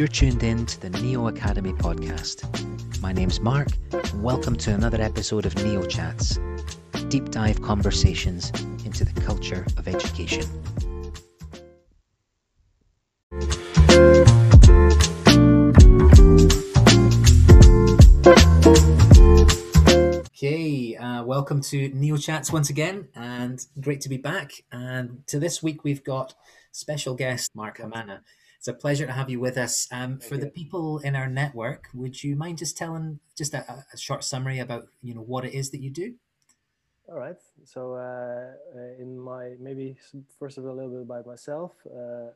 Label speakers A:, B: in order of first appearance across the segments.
A: You're tuned in to the Neo Academy podcast. My name's Mark, welcome to another episode of Neo Chats, deep dive conversations into the culture of education. Okay, uh, welcome to Neo Chats once again, and great to be back. And to this week, we've got special guest Marc Hammana. It's a pleasure to have you with us. Um, for the people in our network, would you mind just telling just a, a, short summary about you know what it is that you do?
B: All right. So uh, uh in my maybe first of all a little bit about myself. Uh,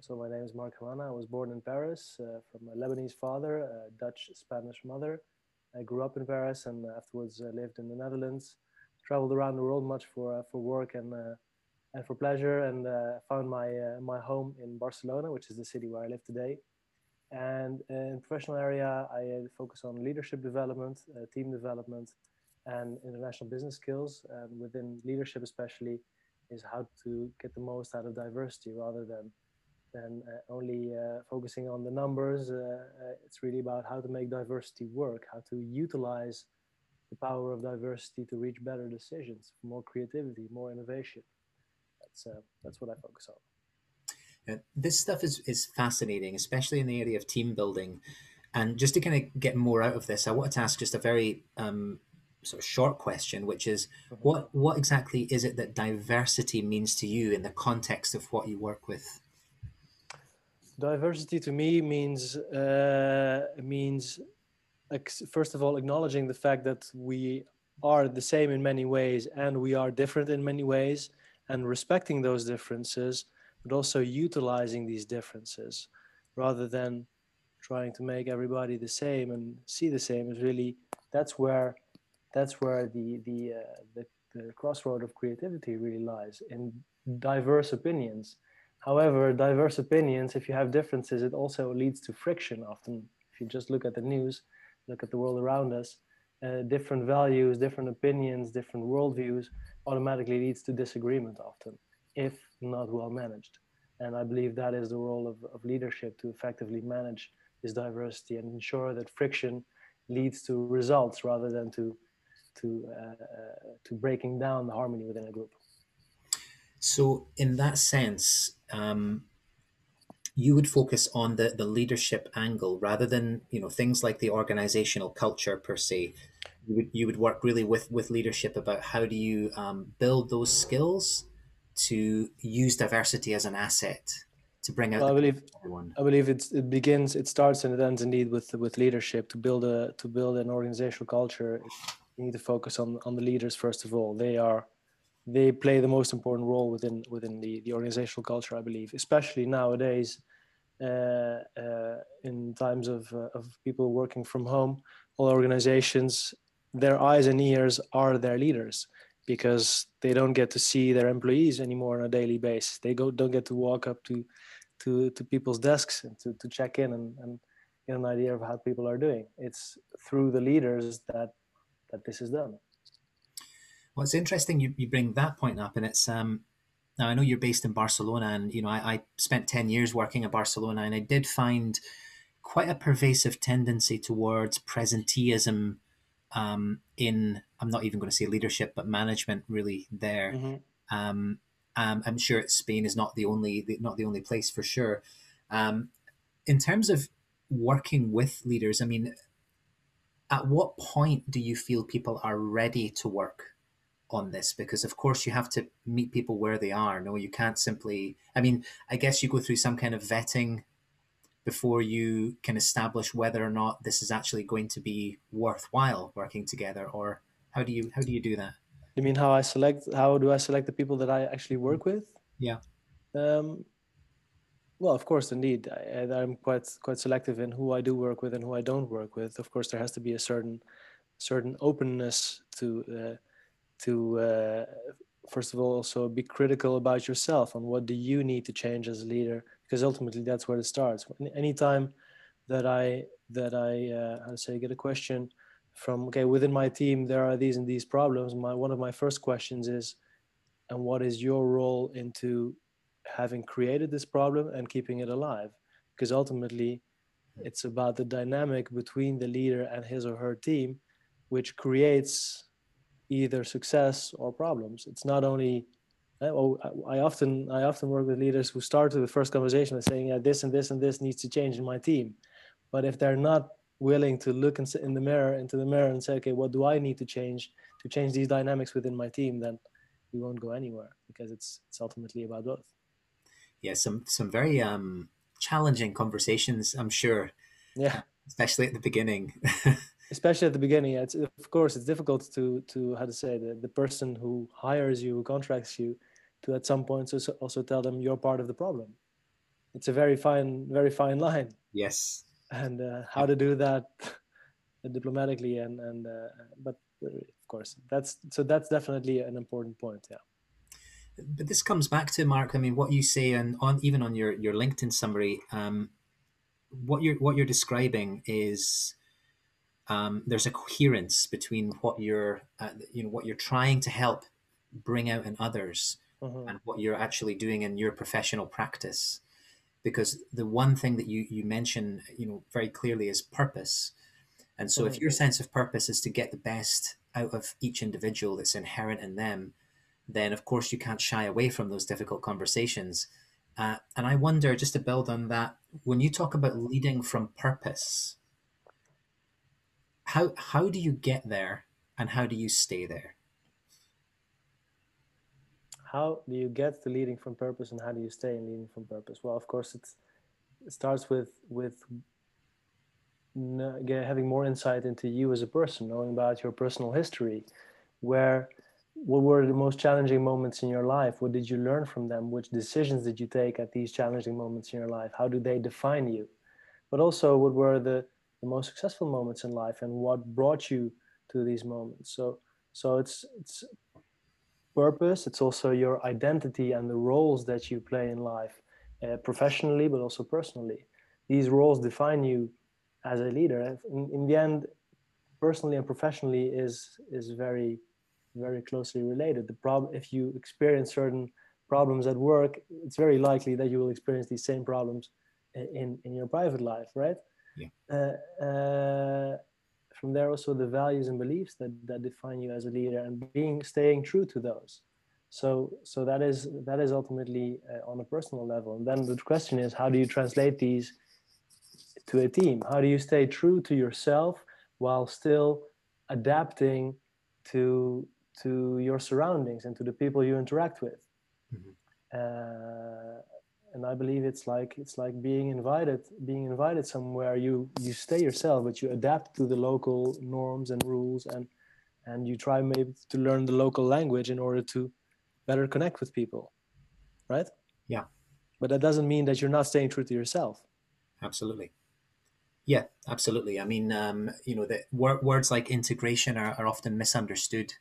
B: so my name is Marc Hammana. I was born in Paris uh, from a Lebanese father, a Dutch Spanish mother. I grew up in Paris and afterwards lived in the Netherlands. Traveled around the world much for for work and and for pleasure and uh, found my uh, my home in Barcelona, which is the city where I live today. And in professional area, I uh, focus on leadership development, uh, team development, and international business skills. And within leadership, especially, is how to get the most out of diversity rather than than uh, only uh, focusing on the numbers. it's really about how to make diversity work, how to utilize the power of diversity to reach better decisions, more creativity, more innovation that's uh, that's what I focus on.
A: Yeah, this stuff is is fascinating, especially in the area of team building. And just to kind of get more out of this, I wanted to ask just a very um, sort of short question, which is mm-hmm. what what exactly is it that diversity means to you in the context of what you work with?
B: Diversity to me means uh, means first of all acknowledging the fact that we are the same in many ways and we are different in many ways and respecting those differences, but also utilizing these differences rather than trying to make everybody the same and see the same is really that's where that's where the the uh, the, the crossroad of creativity really lies in diverse opinions. However diverse opinions if you have differences it also leads to friction often. If you just look at the news look at the world around us uh, different values different opinions different worldviews automatically leads to disagreement often, if not well managed. And I believe that is the role of, of leadership to effectively manage this diversity and ensure that friction leads to results rather than to to uh, to breaking down the harmony within a group.
A: So, in that sense, um, you would focus on the the leadership angle rather than you know things like the organizational culture per se. You would you would work really with with leadership about how do you um, build those skills to use diversity as an asset to bring out
B: well, I believe everyone. I believe it it begins it starts and it ends indeed with with leadership to build a to build an organizational culture. You need to focus on on the leaders first of all. They are they play the most important role within within the the organizational culture I believe especially nowadays uh, uh, in times of uh, of people working from home all organizations their eyes and ears are their leaders because they don't get to see their employees anymore on a daily basis. They go don't get to walk up to to, to people's desks and to, to check in and, and get an idea of how people are doing. It's through the leaders that that this is done.
A: Well, it's interesting you, you bring that point up, and it's um, now I know you're based in Barcelona, and you know I, I spent ten years working in Barcelona, and I did find quite a pervasive tendency towards presenteeism um, in I'm not even going to say leadership, but management really there. Mm-hmm. Um, um, I'm sure Spain is not the only not the only place for sure. Um, in terms of working with leaders, I mean, at what point do you feel people are ready to work on this? Because of course you have to meet people where they are. No, you can't simply. I mean, I guess you go through some kind of vetting before you can establish whether or not this is actually going to be worthwhile working together or how do you how do you do that
B: you mean how i select how do i select the people that i actually work with
A: yeah
B: um, well of course indeed I, i'm quite quite selective in who i do work with and who i don't work with of course there has to be a certain certain openness to uh, to uh, first of all also be critical about yourself on what do you need to change as a leader because ultimately that's where it starts. Anytime that I that I uh, how say get a question from okay within my team there are these and these problems. My one of my first questions is, and what is your role into having created this problem and keeping it alive? because ultimately it's about the dynamic between the leader and his or her team which creates either success or problems. It's not only oh, I often I often work with leaders who start with the first conversation by saying yeah, this and this and this needs to change in my team. But if they're not willing to look in the mirror into the mirror and say okay what do I need to change to change these dynamics within my team? Then we won't go anywhere because it's it's ultimately about both
A: yeah some some very um challenging conversations i'm sure.
B: Yeah.
A: Especially at the beginning
B: especially at the beginning it's of course it's difficult to to how to say the, the person who hires you who contracts you to at some point also, also tell them you're part of the problem. It's a very fine very fine line.
A: Yes.
B: And uh, how to do that diplomatically and and uh, but uh, of course that's so that's definitely an important point yeah.
A: But this comes back to mark i mean what you say and on even on your your linkedin summary um, what you're what you're describing is um, there's a coherence between what you're uh, you know what you're trying to help bring out in others
B: mm-hmm.
A: and what you're actually doing in your professional practice because the one thing that you you mention you know very clearly is purpose and so mm-hmm. if your sense of purpose is to get the best out of each individual that's inherent in them then of course you can't shy away from those difficult conversations uh, and i wonder just to build on that when you talk about leading from purpose how how do you get there and how do you stay there?
B: How do you get to leading from purpose and how do you stay in leading from purpose? Well of course it starts with with having more insight into you as a person knowing about your personal history where what were the most challenging moments in your life? What did you learn from them? Which decisions did you take at these challenging moments in your life? How do they define you? But also what were the the most successful moments in life and what brought you to these moments. So so it's it's purpose it's also your identity and the roles that you play in life uh, professionally but also personally. These roles define you as a leader. In, in the end personally and professionally is is very very closely related. The problem if you experience certain problems at work it's very likely that you will experience these same problems in in your private life right
A: yeah.
B: Uh, uh, from there also the values and beliefs that, that define you as a leader and being staying true to those so so that is that is ultimately uh, on a personal level and then the question is how do you translate these to a team how do you stay true to yourself while still adapting to to your surroundings and to the people you interact with
A: mm-hmm.
B: uh, and I believe it's like it's like being invited being invited somewhere. You you stay yourself but you adapt to the local norms and rules and and you try maybe to learn the local language in order to better connect with people right?
A: Yeah.
B: But that doesn't mean that you're not staying true to yourself.
A: Absolutely. Yeah absolutely. I mean um, you know the words like integration are, are often misunderstood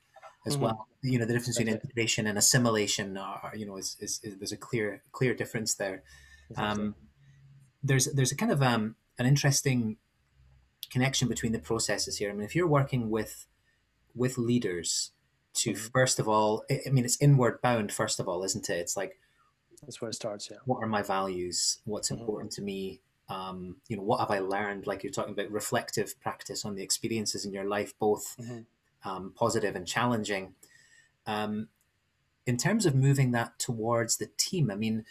A: as mm-hmm. well. You know, the difference between That's integration it. and assimilation are, you know, is, is, is, there's a clear clear difference there. Um, there's there's a kind of um, an interesting connection between the processes here. I mean, if you're working with with leaders to mm-hmm. first of all, I mean, it's inward bound. First of all, isn't it? It's like
B: that's where it starts. Yeah.
A: What are my values? What's mm-hmm. important to me? Um, you know, what have I learned? Like you're talking about reflective practice on the experiences in your life, both
B: mm-hmm
A: um, positive and challenging. Um, in terms of moving that towards the team, I mean,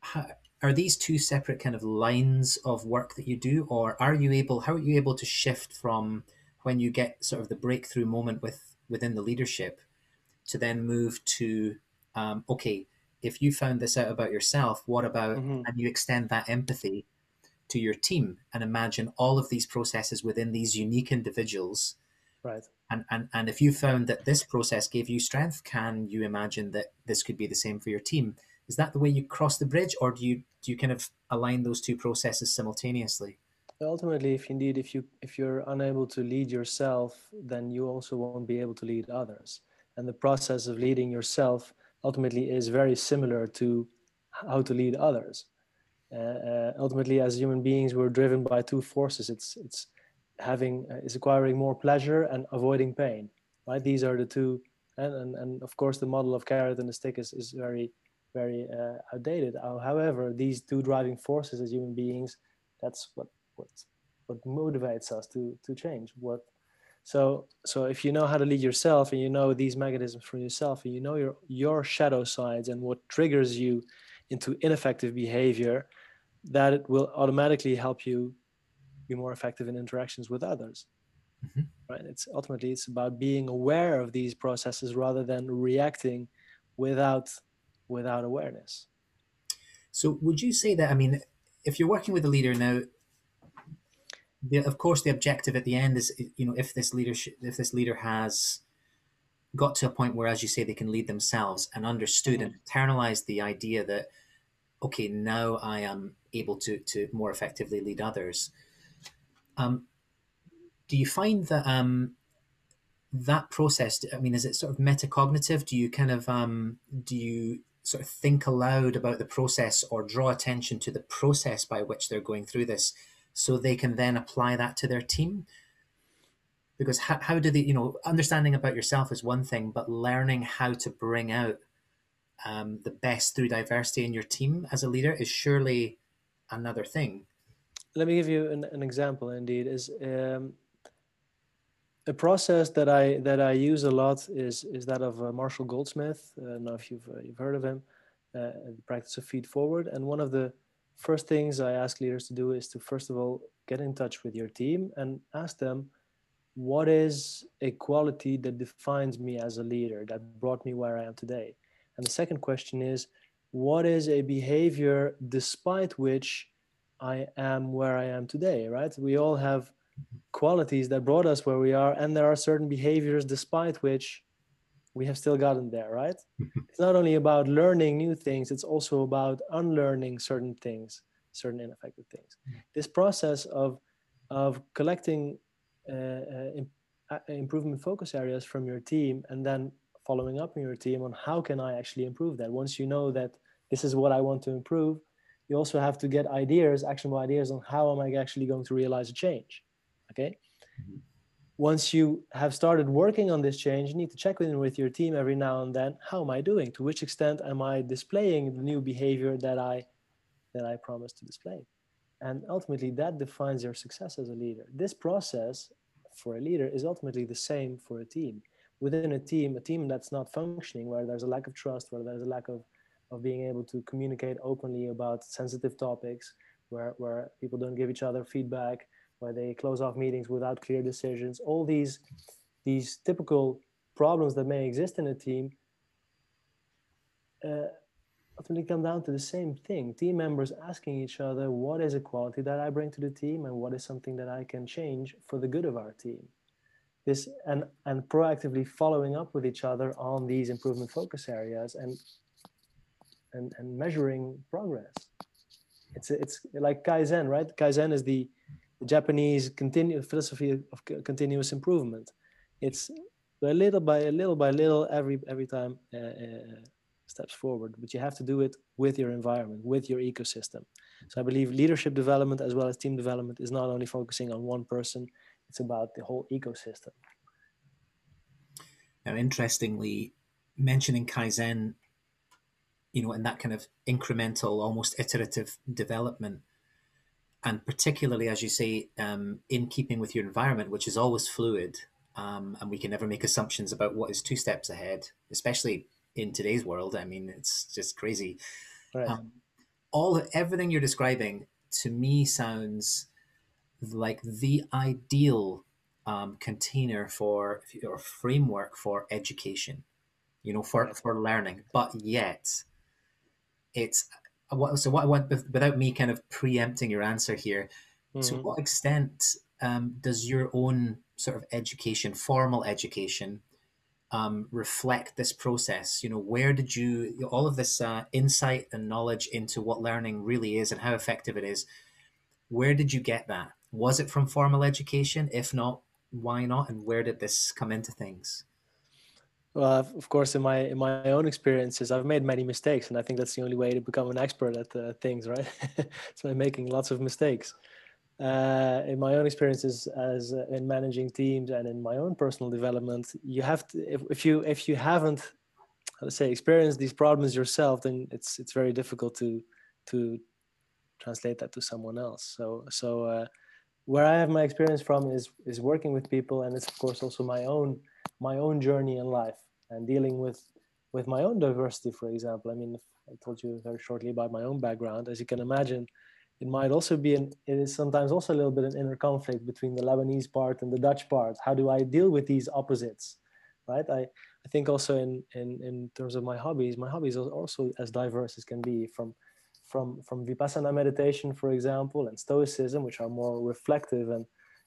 A: how, are these two separate kind of lines of work that you do, or are you able? How are you able to shift from when you get sort of the breakthrough moment with within the leadership to then move to um, okay, if you found this out about yourself, what about
B: mm-hmm.
A: and you extend that empathy to your team and imagine all of these processes within these unique individuals
B: right
A: and, and and if you found that this process gave you strength can you imagine that this could be the same for your team? Is that the way you cross the bridge or do you do you kind of align those two processes simultaneously?
B: Ultimately if indeed if you if you're unable to lead yourself then you also won't be able to lead others. And the process of leading yourself ultimately is very similar to how to lead others. Uh, uh, ultimately as human beings we're driven by two forces. It's it's having uh, is acquiring more pleasure and avoiding pain right these are the two and, and, and of course the model of carrot and the stick is, is very very uh, outdated. However, these two driving forces as human beings, that's what what what motivates us to to change. What so so if you know how to lead yourself and you know these mechanisms for yourself and you know your your shadow sides and what triggers you into ineffective behavior, that it will automatically help you be more effective in interactions with others. Mm-hmm. Right? It's ultimately it's about being aware of these processes rather than reacting without without awareness.
A: So would you say that I mean if you're working with a leader now the, of course the objective at the end is you know if this leadership if this leader has got to a point where as you say they can lead themselves and understood mm-hmm. and internalized the idea that okay now i am able to to more effectively lead others um, do you find that um, that process i mean is it sort of metacognitive? Do you kind of um, do you sort of think aloud about the process or draw attention to the process by which they're going through this so they can then apply that to their team? Because how, how do they you know understanding about yourself is one thing but learning how to bring out um, the best through diversity in your team as a leader is surely another thing
B: let me give you an, an example indeed is um, a process that i that i use a lot is is that of uh, marshall goldsmith uh, i know if you've uh, you've heard of him uh, the practice of feed forward and one of the first things I ask leaders to do is to first of all get in touch with your team and ask them what is a quality that defines me as a leader that brought me where I am today. And the second question is what is a behavior despite which I am where I am today, right? We all have qualities that brought us where we are, and there are certain behaviors despite which we have still gotten there, right? it's not only about learning new things, it's also about unlearning certain things, certain ineffective things. This process of, of collecting uh, uh, uh, improvement focus areas from your team and then following up in your team on how can I actually improve that. Once you know that this is what I want to improve, you also have to get ideas, actionable ideas on how am I actually going to realize a change. Okay. Mm-hmm once you have started working on this change, you need to check in with your team every now and then. How am I doing? To which extent am I displaying the new behavior that I that I promised to display? And ultimately, that defines your success as a leader. This process for a leader is ultimately the same for a team. Within a team, a team that's not functioning, where there's a lack of trust, where there's a lack of, of being able to communicate openly about sensitive topics, where, where people don't give each other feedback, where they close off meetings without clear decisions, all these, these typical problems that may exist in a team uh, ultimately come down to the same thing. Team members asking each other, what is a quality that I bring to the team and what is something that I can change for the good of our team? This and, and proactively following up with each other on these improvement focus areas and and, and measuring progress. It's it's like Kaizen, right? Kaizen is the the Japanese continu- philosophy of continuous improvement. It's a little by little by little every every time uh, uh, steps forward, but you have to do it with your environment, with your ecosystem. So I believe leadership development as well as team development is not only focusing on one person; it's about the whole ecosystem.
A: Now, interestingly, mentioning Kaizen, you know, and that kind of incremental, almost iterative development and particularly as you say um, in keeping with your environment which is always fluid um, and we can never make assumptions about what is two steps ahead especially in today's world i mean it's just crazy right. um, all everything you're describing to me sounds like the ideal um, container for or framework for education you know for, right. for learning but yet it's so what I want without me kind of preempting your answer here, mm-hmm. to what extent um, does your own sort of education, formal education, um, reflect this process? You know, where did you all of this uh, insight and knowledge into what learning really is and how effective it is? Where did you get that? Was it from formal education? If not, why not? And where did this come into things?
B: Well, of course, in my in my own experiences, I've made many mistakes, and I think that's the only way to become an expert at uh, things, right? it's by making lots of mistakes. Uh, in my own experiences as uh, in managing teams and in my own personal development, you have to if, if you if you haven't let's say experience these problems yourself, then it's it's very difficult to to translate that to someone else. So so uh, where I have my experience from is is working with people, and it's of course also my own my own journey in life and dealing with with my own diversity. For example, I mean, I told you very shortly about my own background. As you can imagine, it might also be an it is sometimes also a little bit an inner conflict between the Lebanese part and the Dutch part. How do I deal with these opposites? Right. I, I think also in, in in terms of my hobbies, my hobbies are also as diverse as can be from from from vipassana meditation, for example, and stoicism, which are more reflective and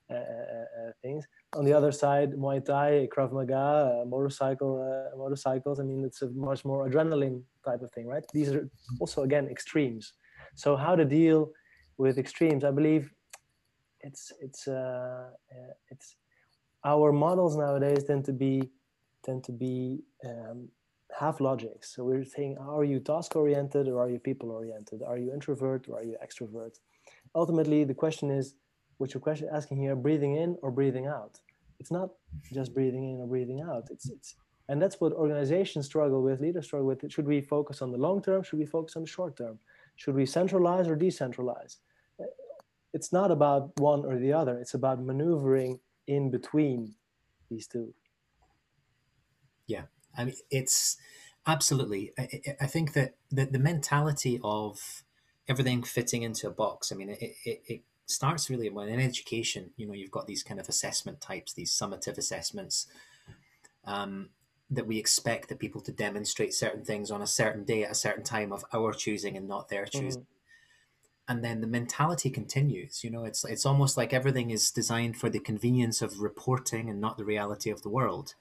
B: uh, uh, uh things. On the other side, Muay Thai, Krav Maga, uh, motorcycle, uh, motorcycles. I mean, it's a much more adrenaline type of thing, right? These are also again extremes. So how to deal with extremes. I believe it's it's uh, uh, it's our models nowadays tend to be tend to be um, half logics. So we're saying, are you task oriented or are you people oriented? Are you introvert or are you extrovert? Ultimately, the question is, what your question asking here, breathing in or breathing out? It's not just breathing in or breathing out. It's it's and that's what organizations struggle with, leaders struggle with. Should we focus on the long term? Should we focus on the short term? Should we centralize or decentralize? It's not about one or the other. It's about maneuvering in between these two.
A: Yeah, I mean, it's absolutely. I, I think that the, the mentality of everything fitting into a box. I mean, it, it, it starts really when in education. You know, you've got these kind of assessment types, these summative assessments. Um, that we expect the people to demonstrate certain things on a certain day at a certain time of our choosing and not their choosing. Mm-hmm. And then the mentality continues. You know, it's it's almost like everything is designed for the convenience of reporting and not the reality of the world.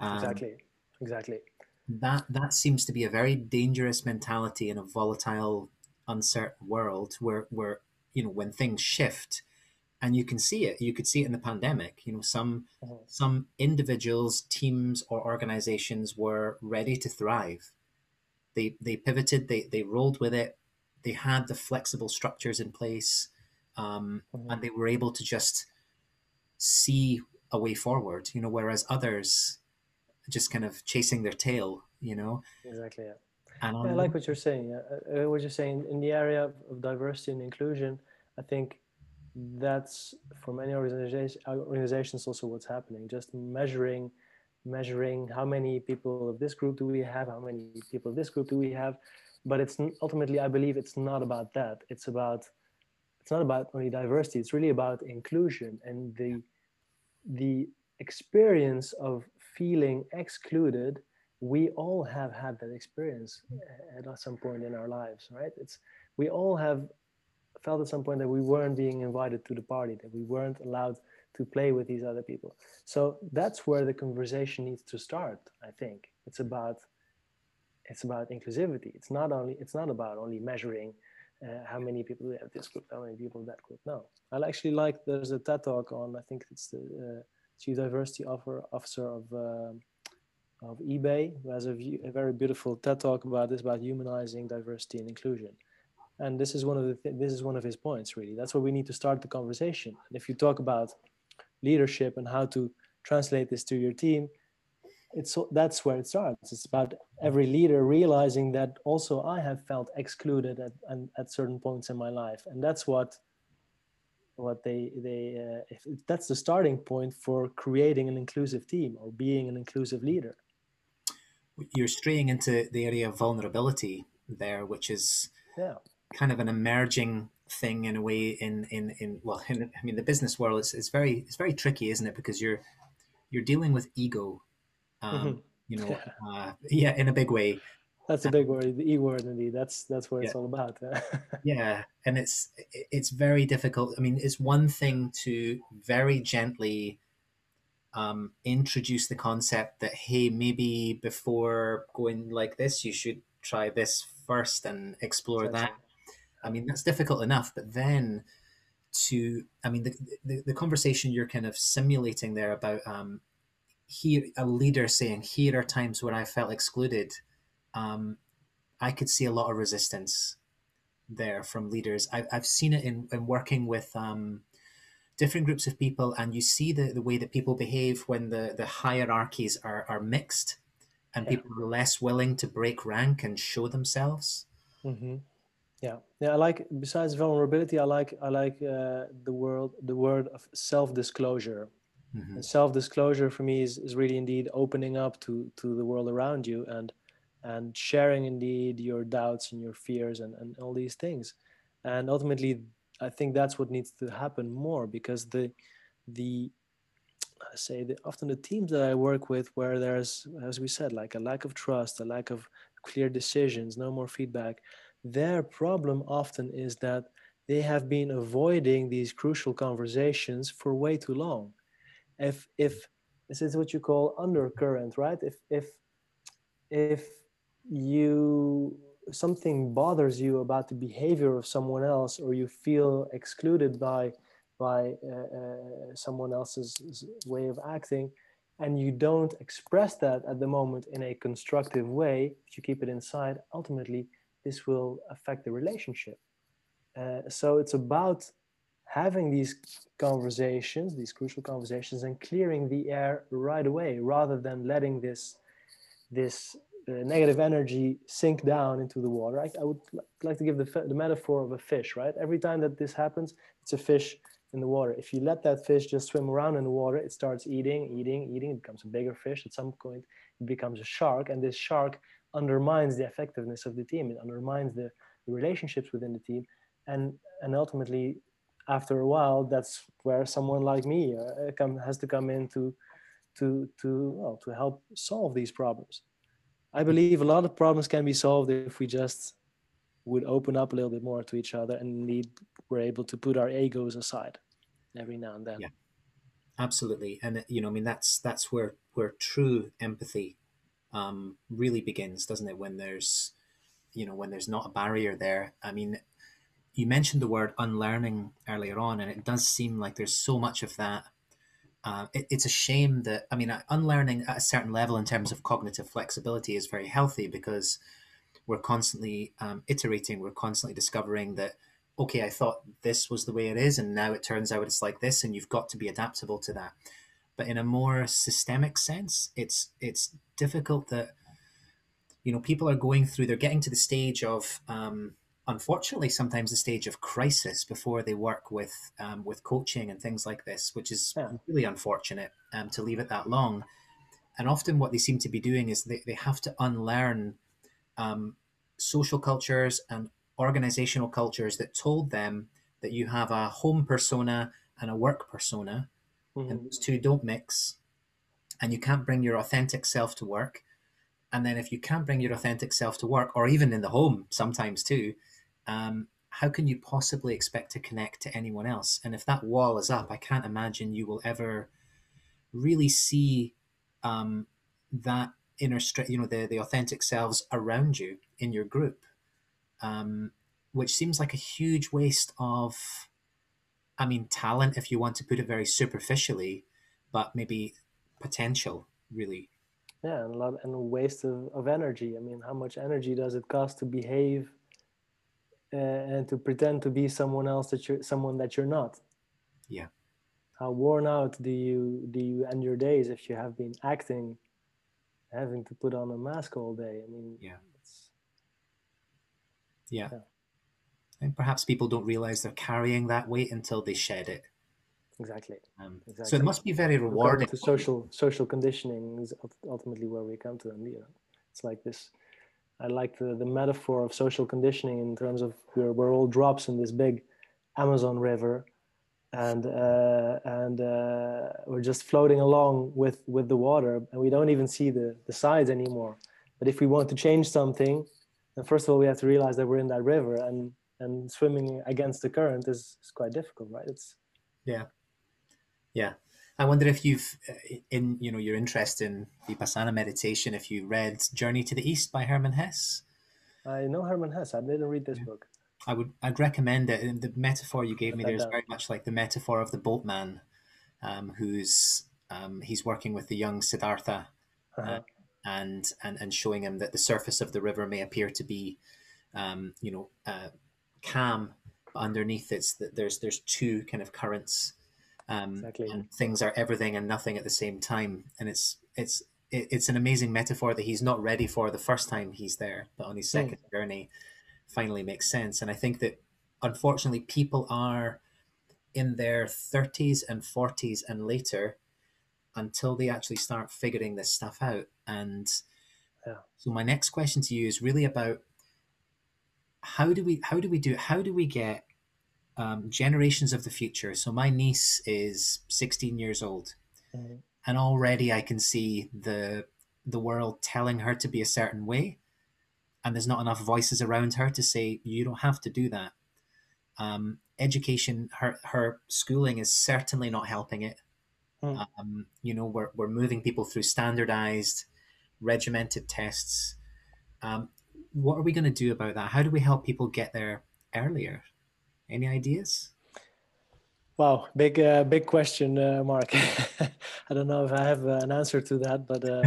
B: Um, exactly. Exactly.
A: That that seems to be a very dangerous mentality in a volatile, uncertain world where where you know when things shift, and you can see it you could see it in the pandemic you know some mm-hmm. some individuals teams or organizations were ready to thrive they they pivoted they they rolled with it they had the flexible structures in place um, mm-hmm. and they were able to just see a way forward you know whereas others just kind of chasing their tail you know
B: exactly yeah. And yeah, I like what you're saying. Uh, uh, what you're saying in the area of diversity and inclusion, I think that's for many organizations organizations also what's happening. Just measuring measuring how many people of this group do we have how many people of this group do we have. But it's ultimately i believe it's not about that. It's about it's not about only diversity. It's really about inclusion and the the experience of feeling excluded we all have had that experience at some point in our lives right it's we all have felt at some point that we weren't being invited to the party, that we weren't allowed to play with these other people. So that's where the conversation needs to start. I think it's about it's about inclusivity. It's not only it's not about only measuring uh, how many people we have this group, how many people that group. No, I actually like there's a TED talk on I think it's the uh, chief diversity officer of. Uh, of eBay, who has a, view, a very beautiful TED talk about this, about humanizing diversity and inclusion. And this is one of the th- this is one of his points really. That's where we need to start the conversation. And if you talk about leadership and how to translate this to your team it's that's where it starts. It's about every leader realizing that also i have felt excluded at, at certain points in my life. And that's what what they they uh, if, that's the starting point for creating an inclusive team or being an inclusive leader
A: you're straying into the area of vulnerability there which is
B: yeah.
A: kind of an emerging thing in a way in in in well in, I mean the business world is, is very it's very tricky isn't it? Because you're you're dealing with ego um, mm-hmm. you know uh, yeah in a big way.
B: That's a big word the e word indeed. That's that's what yeah. it's all about
A: yeah and it's it's very difficult. I mean it's one thing to very gently um, introduce the concept that hey maybe before going like this you should try this first and explore that I mean, that's difficult enough, but then to, I mean, the, the, the conversation you're kind of simulating there about um, here, a leader saying, here are times where I felt excluded. Um, I could see a lot of resistance there from leaders. I've, I've seen it in, in working with um, different groups of people, and you see the, the way that people behave when the, the hierarchies are, are mixed and
B: Yeah.
A: people are less willing to break rank and show themselves.
B: hmm Yeah, yeah. I like besides vulnerability, I like I like uh, the word the word of self disclosure.
A: Mhm.
B: And self disclosure for me is, is really indeed opening up to to the world around you and and sharing indeed your doubts and your fears and, and all these things. And ultimately, I think that's what needs to happen more because the the I say that often the teams that I work with where there's as we said like a lack of trust, a lack of clear decisions, no more feedback, their problem often is that they have been avoiding these crucial conversations for way too long. If if this is what you call undercurrent, right? If if if you something bothers you about the behavior of someone else or you feel excluded by by uh, uh, someone else's way of acting and you don't express that at the moment in a constructive way if you keep it inside ultimately this will affect the relationship. Uh, so it's about having these conversations these crucial conversations and clearing the air right away rather than letting this this negative energy sink down into the water I, I would like to give the, the metaphor of a fish right every time that this happens it's a fish in the water. If you let that fish just swim around in the water, it starts eating, eating, eating. It becomes a bigger fish. At some point, it becomes a shark, and this shark undermines the effectiveness of the team. It undermines the, the relationships within the team, and and ultimately, after a while, that's where someone like me uh, come, has to come in to to to well, to help solve these problems. I believe a lot of problems can be solved if we just would open up a little bit more to each other and we're able to put our egos aside every now and then.
A: Yeah. absolutely. And you know i mean that's that's where where true empathy um really begins doesn't it? When there's you know when there's not a barrier there. I mean you mentioned the word unlearning earlier on and it does seem like there's so much of that uh, it, it's a shame that i mean uh, unlearning at a certain level in terms of cognitive flexibility is very healthy because we're constantly um, iterating we're constantly discovering that okay i thought this was the way it is and now it turns out it's like this and you've got to be adaptable to that. But in a more systemic sense it's it's difficult that you know people are going through they're getting to the stage of um, unfortunately sometimes the stage of crisis before they work with um, with coaching and things like this which is
B: Yeah.
A: really unfortunate um, to leave it that long and often what they seem to be doing is they, they have to unlearn um, social cultures and organizational cultures that told them that you have a home persona and a work persona
B: Mhm.
A: and those two don't mix and you can't bring your authentic self to work and then if you can't bring your authentic self to work or even in the home sometimes too um, how can you possibly expect to connect to anyone else? And if that wall is up i can't imagine you will ever really see um, that inner stri- you know the, the authentic selves around you in your group um, which seems like a huge waste of i mean talent if you want to put it very superficially but maybe potential really.
B: Yeah and a lot and a waste of, of energy. I mean how much energy does it cost to behave and to pretend to be someone else that you're someone that you're not.
A: Yeah.
B: how worn out do you do you end your days if you have been acting having to put on a mask all day? I mean
A: Yeah. yeah.
B: Yeah.
A: and perhaps people don't realize they're carrying that weight until they shed it.
B: Exactly.
A: Um, so it must be very rewarding.
B: to social social conditioning is ultimately where we come to and you know, it's like this i like the, the metaphor of social conditioning in terms of we're, we're all drops in this big amazon river and uh, and uh, we're just floating along with with the water and we don't even see the the sides anymore. But if we want to change something then first of all we have to realize that we're in that river and and swimming against the current is, is quite difficult right? It's
A: Yeah, yeah. I wonder if you've, uh, in you know, your interest in vipassana meditation, if you read Journey to the East by Hermann Hesse.
B: i know herman hesse i didn't read this
A: Yeah.
B: book
A: I would, I'd recommend it. And the metaphor you gave
B: Put
A: me there is very much like the metaphor of the boatman, um, who's um, he's working with the young Siddhartha
B: uh-huh.
A: and and and showing him that the surface of the river may appear to be, um, you know, uh, calm, but underneath it's that there's there's two kind of currents, um,
B: Exactly.
A: and things are everything and nothing at the same time, and it's it's it's an amazing metaphor that he's not ready for the first time he's there, but on his
B: Hmm.
A: second journey, finally makes sense. And I think that unfortunately, people are in their 30s and 40s and later until they actually start figuring this stuff out. And
B: Yeah.
A: so my next question to you is really about how do we how do we do? How do we get um, generations of the future? So my niece is 16 years old,
B: Mhm.
A: and already I can see the the world telling her to be a certain way, and there's not enough voices around her to say you don't have to do that. Um, education, her her schooling is certainly not helping it.
B: Hmm.
A: Um, you know, we're we're moving people through standardized, regimented tests. Um, what are we going to do about that? How do we help people get there earlier? Any ideas?
B: Wow, big uh, big question, uh, Mark. I don't know if I have uh, an answer to that, but uh,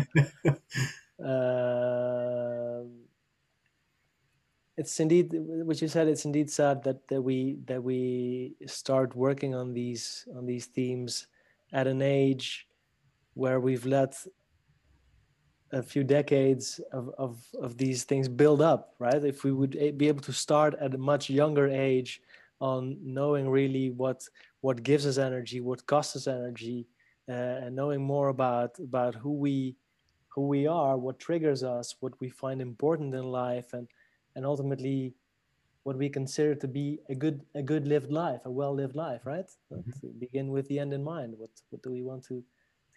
B: um it's indeed what you said. It's indeed sad that, that we that we start working on these on these themes at an age where we've let a few decades of, of, of these things build up, right? If we would be able to start at a much younger age on knowing really what what gives us energy, what costs us energy, uh, and knowing more about about who we who we are, what triggers us, what we find important in life, and and ultimately what we consider to be a good a good lived life, a well lived life, right?
A: Mhm.
B: To begin with the end in mind. What what do we want to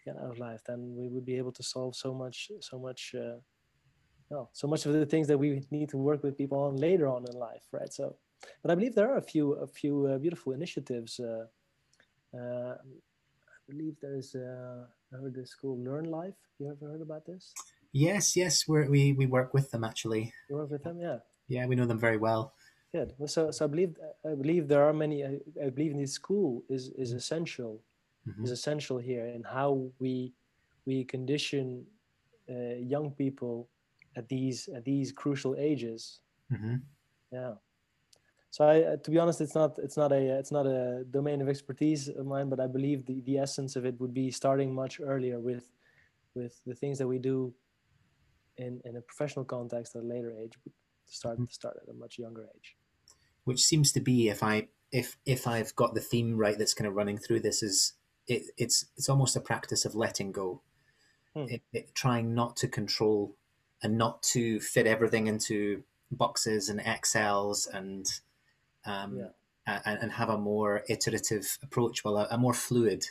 B: get out of life? Then we would be able to solve so much so much. Uh, no, so much of the things that we need to work with people on later on in life, right? So, but I believe there are a few a few uh, beautiful initiatives. Uh, uh, I believe there is. Uh, I heard this school Learnlife. You ever heard about this?
A: Yes, yes, we're, we we work with them actually.
B: You work with them, yeah.
A: Yeah, we know them very well.
B: Good. Well, so, so I believe I believe there are many. I, I believe this school is is essential
A: Mhm.
B: is essential here in how we we condition uh, young people at these at these crucial ages.
A: Mhm.
B: Yeah. So I, uh, to be honest, it's not it's not a it's not a domain of expertise of mine, but I believe the, the essence of it would be starting much earlier with with the things that we do in in a professional context at a later age, to start
A: Mhm.
B: start at a much younger age.
A: Which seems to be, if I if if I've got the theme right, that's kind of running through this is it, it's it's almost a practice of letting go,
B: Hmm.
A: it, it, trying not to control and not to fit everything into boxes and Excels and um,
B: Yeah.
A: and, and have a more iterative approach, well, a, a more fluid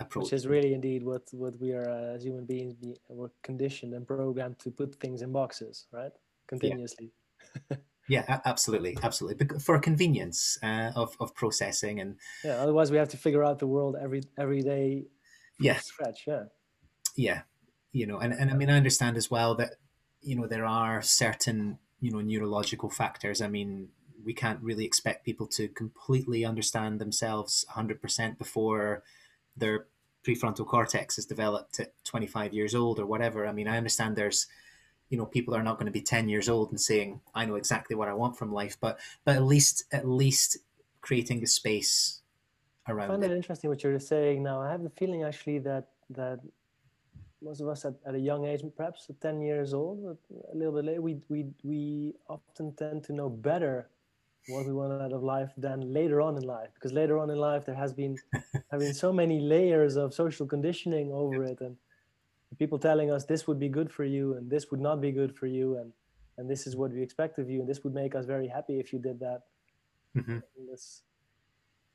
A: approach.
B: which is really indeed what what we are uh, as human beings be, we're conditioned and programmed to put things in boxes right continuously
A: Yeah, a- absolutely, absolutely. For convenience uh, of of processing and
B: yeah otherwise we have to figure out the world every every day
A: Yeah.
B: scratch yeah
A: yeah, you know, and, and I mean, I understand as well that you know there are certain you know neurological factors. I mean, we can't really expect people to completely understand themselves 100% before their prefrontal cortex is developed at 25 years old or whatever. I mean, I understand there's you know people are not going to be 10 years old and saying I know exactly what I want from life, but but at least at least creating the space around I
B: find
A: it.
B: that interesting what you're saying now I have the feeling actually that that most of us at, at a young age perhaps 10 years old a little bit later we we we often tend to know better what we want out of life than later on in life because later on in life there has been have been so many layers of social conditioning over it and people telling us this would be good for you and this would not be good for you and and this is what we expect of you and this would make us very happy if you did that.
A: Mhm.
B: this,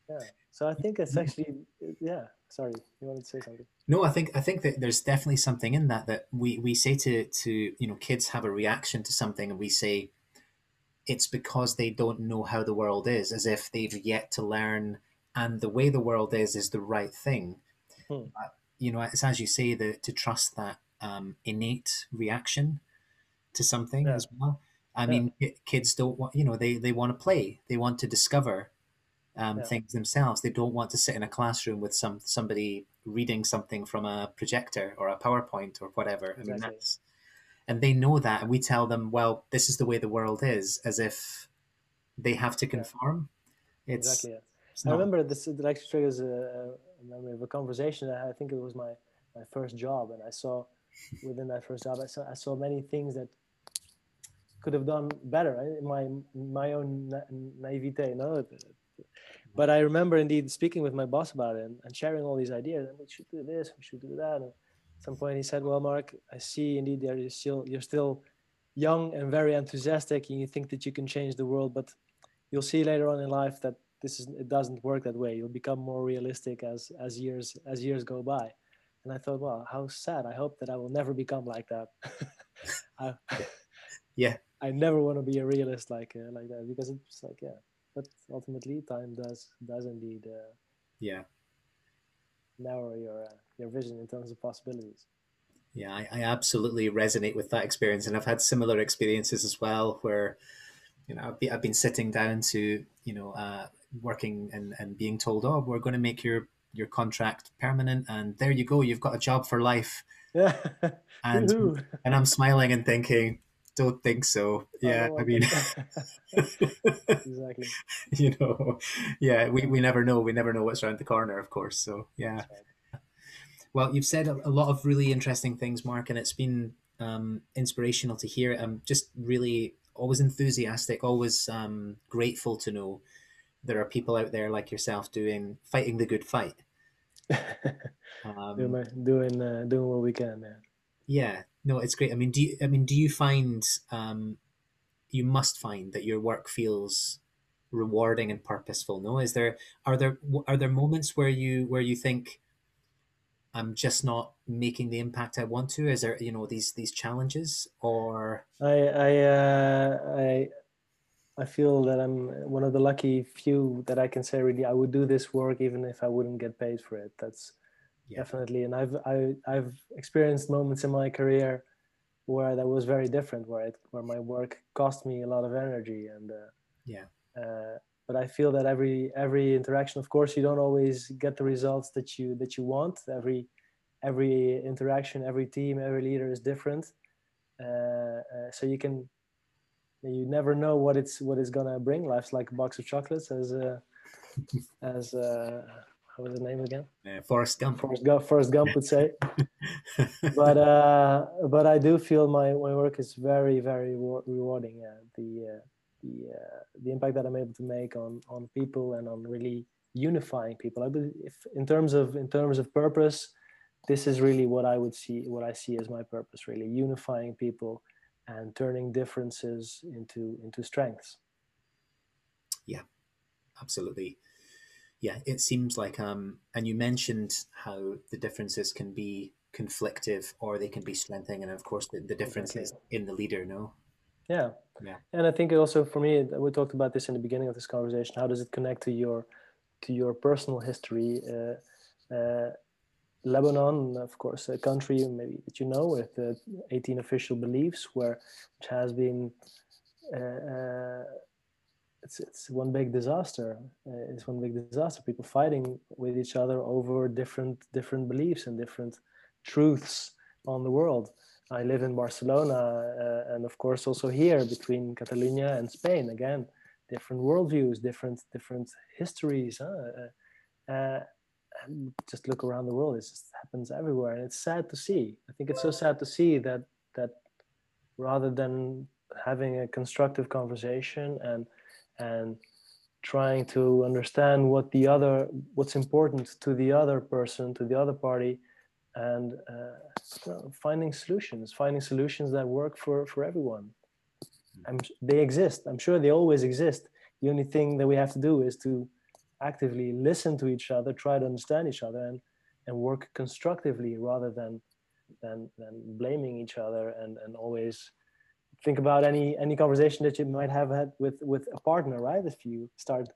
B: yeah. So i think it's actually yeah sorry you wanted to say something?
A: No, I think I think that there's definitely something in that that we we say to to you know kids have a reaction to something and we say it's because they don't know how the world is as if they've yet to learn and the way the world is is the right thing.
B: Hmm.
A: But, you know, it's as you say that to trust that um, innate reaction to something
B: Yeah.
A: as well. I
B: Yeah.
A: mean, kids don't want you know they they want to play, they want to discover um,
B: Yeah.
A: things themselves. They don't want to sit in a classroom with some somebody reading something from a projector or a PowerPoint or whatever. I mean, that's and they know that, and we tell them, well, this is the way the world is, as if they have to conform. It's,
B: exactly yeah.
A: it's
B: I
A: not.
B: remember this it actually triggers a, a memory of a conversation. I think it was my, my first job, and I saw within that first job. I saw I saw many things that could have done better right? in my my own na- naivete. You know? But I remember indeed speaking with my boss about it and, and sharing all these ideas. And we should do this, we should do that. And some point, he said, "Well, Marc, I see indeed that you're still you're still young and very enthusiastic, and you think that you can change the world, but you'll see later on in life that this is it doesn't work that way. You'll become more realistic as as years as years go by." And I thought, well, how sad. I hope that I will never become like that. I,
A: yeah.
B: I never want to be a realist like uh, like that because it's like yeah, but ultimately time does does indeed uh,
A: yeah
B: narrow your uh, your vision in terms of possibilities.
A: Yeah, I, I absolutely resonate with that experience, and I've had similar experiences as well, where you know I've been, I've been sitting down to you know uh, working and, and being told, oh, we're going to make your your contract permanent, and there you go, you've got a job for life.
B: Yeah,
A: and and I'm smiling and thinking, don't think so. Yeah, I, I mean,
B: exactly.
A: You know, yeah, we, we never know. We never know what's around the corner, of course. So yeah. Right. Well, you've said a, lot of really interesting things, Marc, and it's been um, inspirational to hear. I'm just really always enthusiastic, always um, grateful to know there are people out there like yourself doing fighting the good fight.
B: um, doing doing, uh, doing what we can, man.
A: Yeah, no, it's great. I mean, do you, I mean, do you find um, you must find that your work feels rewarding and purposeful? No, is there are there are there moments where you where you think I'm just not making the impact I want to? Is there you know these these challenges or
B: I I uh, I I feel that I'm one of the lucky few that I can say really I would do this work even if I wouldn't get paid for it. That's yeah. definitely. And I've I, I've experienced moments in my career where that was very different, where it where my work cost me a lot of energy and uh,
A: yeah.
B: Uh, but I feel that every every interaction, of course, you don't always get the results that you that you want. Every every interaction, every team, every leader is different. Uh, uh so you can you never know what it's what it's gonna bring. Life's like a box of chocolates, as uh, as uh, what was the name again?
A: Uh, Forrest Gump.
B: Forrest Gump. Forrest Gump would say. but uh, but I do feel my, my work is very very rewarding. Yeah. The uh, the uh, the impact that I'm able to make on on people and on really unifying people. I believe if, in terms of in terms of purpose, this is really what I would see what I see as my purpose. Really unifying people and turning differences into into strengths.
A: Yeah, absolutely yeah, it seems like um, and you mentioned how the differences can be conflictive or they can be strengthening, and of course the, the difference is in the leader. No.
B: Yeah.
A: Yeah.
B: And I think also for me, we talked about this in the beginning of this conversation. How does it connect to your to your personal history? Uh, uh, Lebanon, of course, a country maybe that you know with uh, 18 official beliefs, where which has been uh, uh, it's it's one big disaster. Uh, it's one big disaster. People fighting with each other over different different beliefs and different truths on the world. I live in Barcelona, uh, and of course also here between Catalonia and Spain. Again, different worldviews, different different histories. Huh? Uh, just look around the world; it just happens everywhere, and it's sad to see. I think it's so sad to see that that rather than having a constructive conversation and and trying to understand what the other what's important to the other person to the other party and uh, finding solutions finding solutions that work for for everyone. I'm, they exist. I'm sure they always exist. The only thing that we have to do is to actively listen to each other try to understand each other and and work constructively rather than than than blaming each other and and always think about any any conversation that you might have had with with a partner right? If you start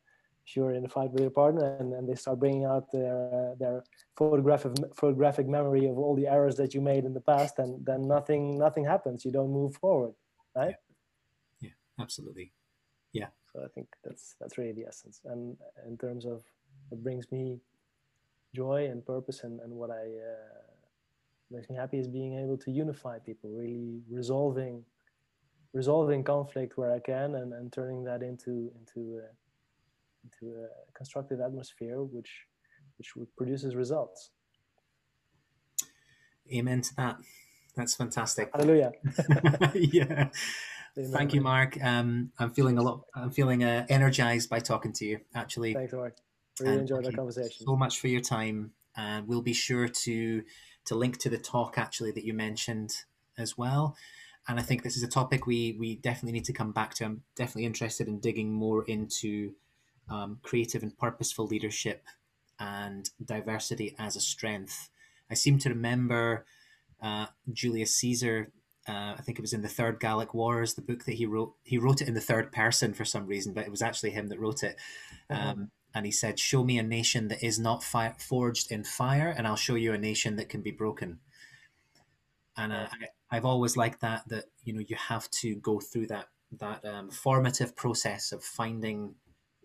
B: if you're in a fight with your partner and, and they start bringing out their uh, their photographic photographic memory of all the errors that you made in the past and then nothing nothing happens. You don't move forward right?
A: Yeah, yeah absolutely. Yeah.
B: So i think that's that's really the essence. And in terms of what brings me joy and purpose and, and what i uh, makes me happy is being able to unify people really resolving resolving conflict where I can and, and turning that into into uh, into a constructive atmosphere which which produces results.
A: Amen to that. That's fantastic.
B: Hallelujah.
A: yeah.
B: Amen.
A: Thank you, Marc. Um, I'm feeling a lot. I'm feeling uh, energized by talking to you. Actually,
B: Thanks, Marc. Really
A: And
B: enjoyed our conversation.
A: so much for your time, and we'll be sure to to link to the talk actually that you mentioned as well. And I think this is a topic we we definitely need to come back to. I'm definitely interested in digging more into um, creative and purposeful leadership and diversity as a strength. I seem to remember uh, Julius Caesar. Uh, I think it was in the Third Gallic Wars, the book that he wrote. He wrote it in the third person for some reason, but it was actually him that wrote it. Um, and he said, "Show me a nation that is not fi- forged in fire, and I'll show you a nation that can be broken." And uh, I, I've always liked that. That you know, you have to go through that that um, formative process of finding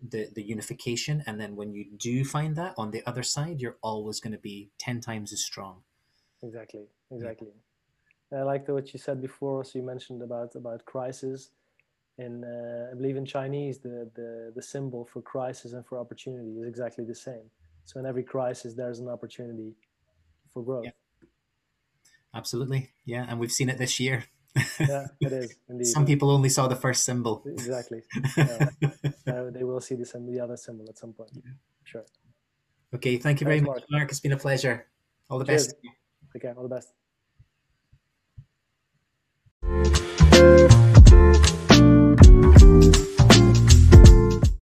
A: the the unification, and then when you do find that on the other side, you're always going to be ten times as strong.
B: Exactly, exactly. And I liked what you said before. So you mentioned about about crisis. In uh, I believe in Chinese, the, the the symbol for crisis and for opportunity is exactly the same. So in every crisis, there's an opportunity for growth.
A: Yeah. Absolutely, yeah, and we've seen it this year.
B: Yeah, it is indeed.
A: Some people only saw the first symbol.
B: exactly. Yeah. Uh, they will see the symbol, the other symbol at some point. Sure.
A: okay, thank you very
B: Thanks,
A: much, Marc. It's been a pleasure. All the
B: Cheers.
A: best.
B: Okay. All the best.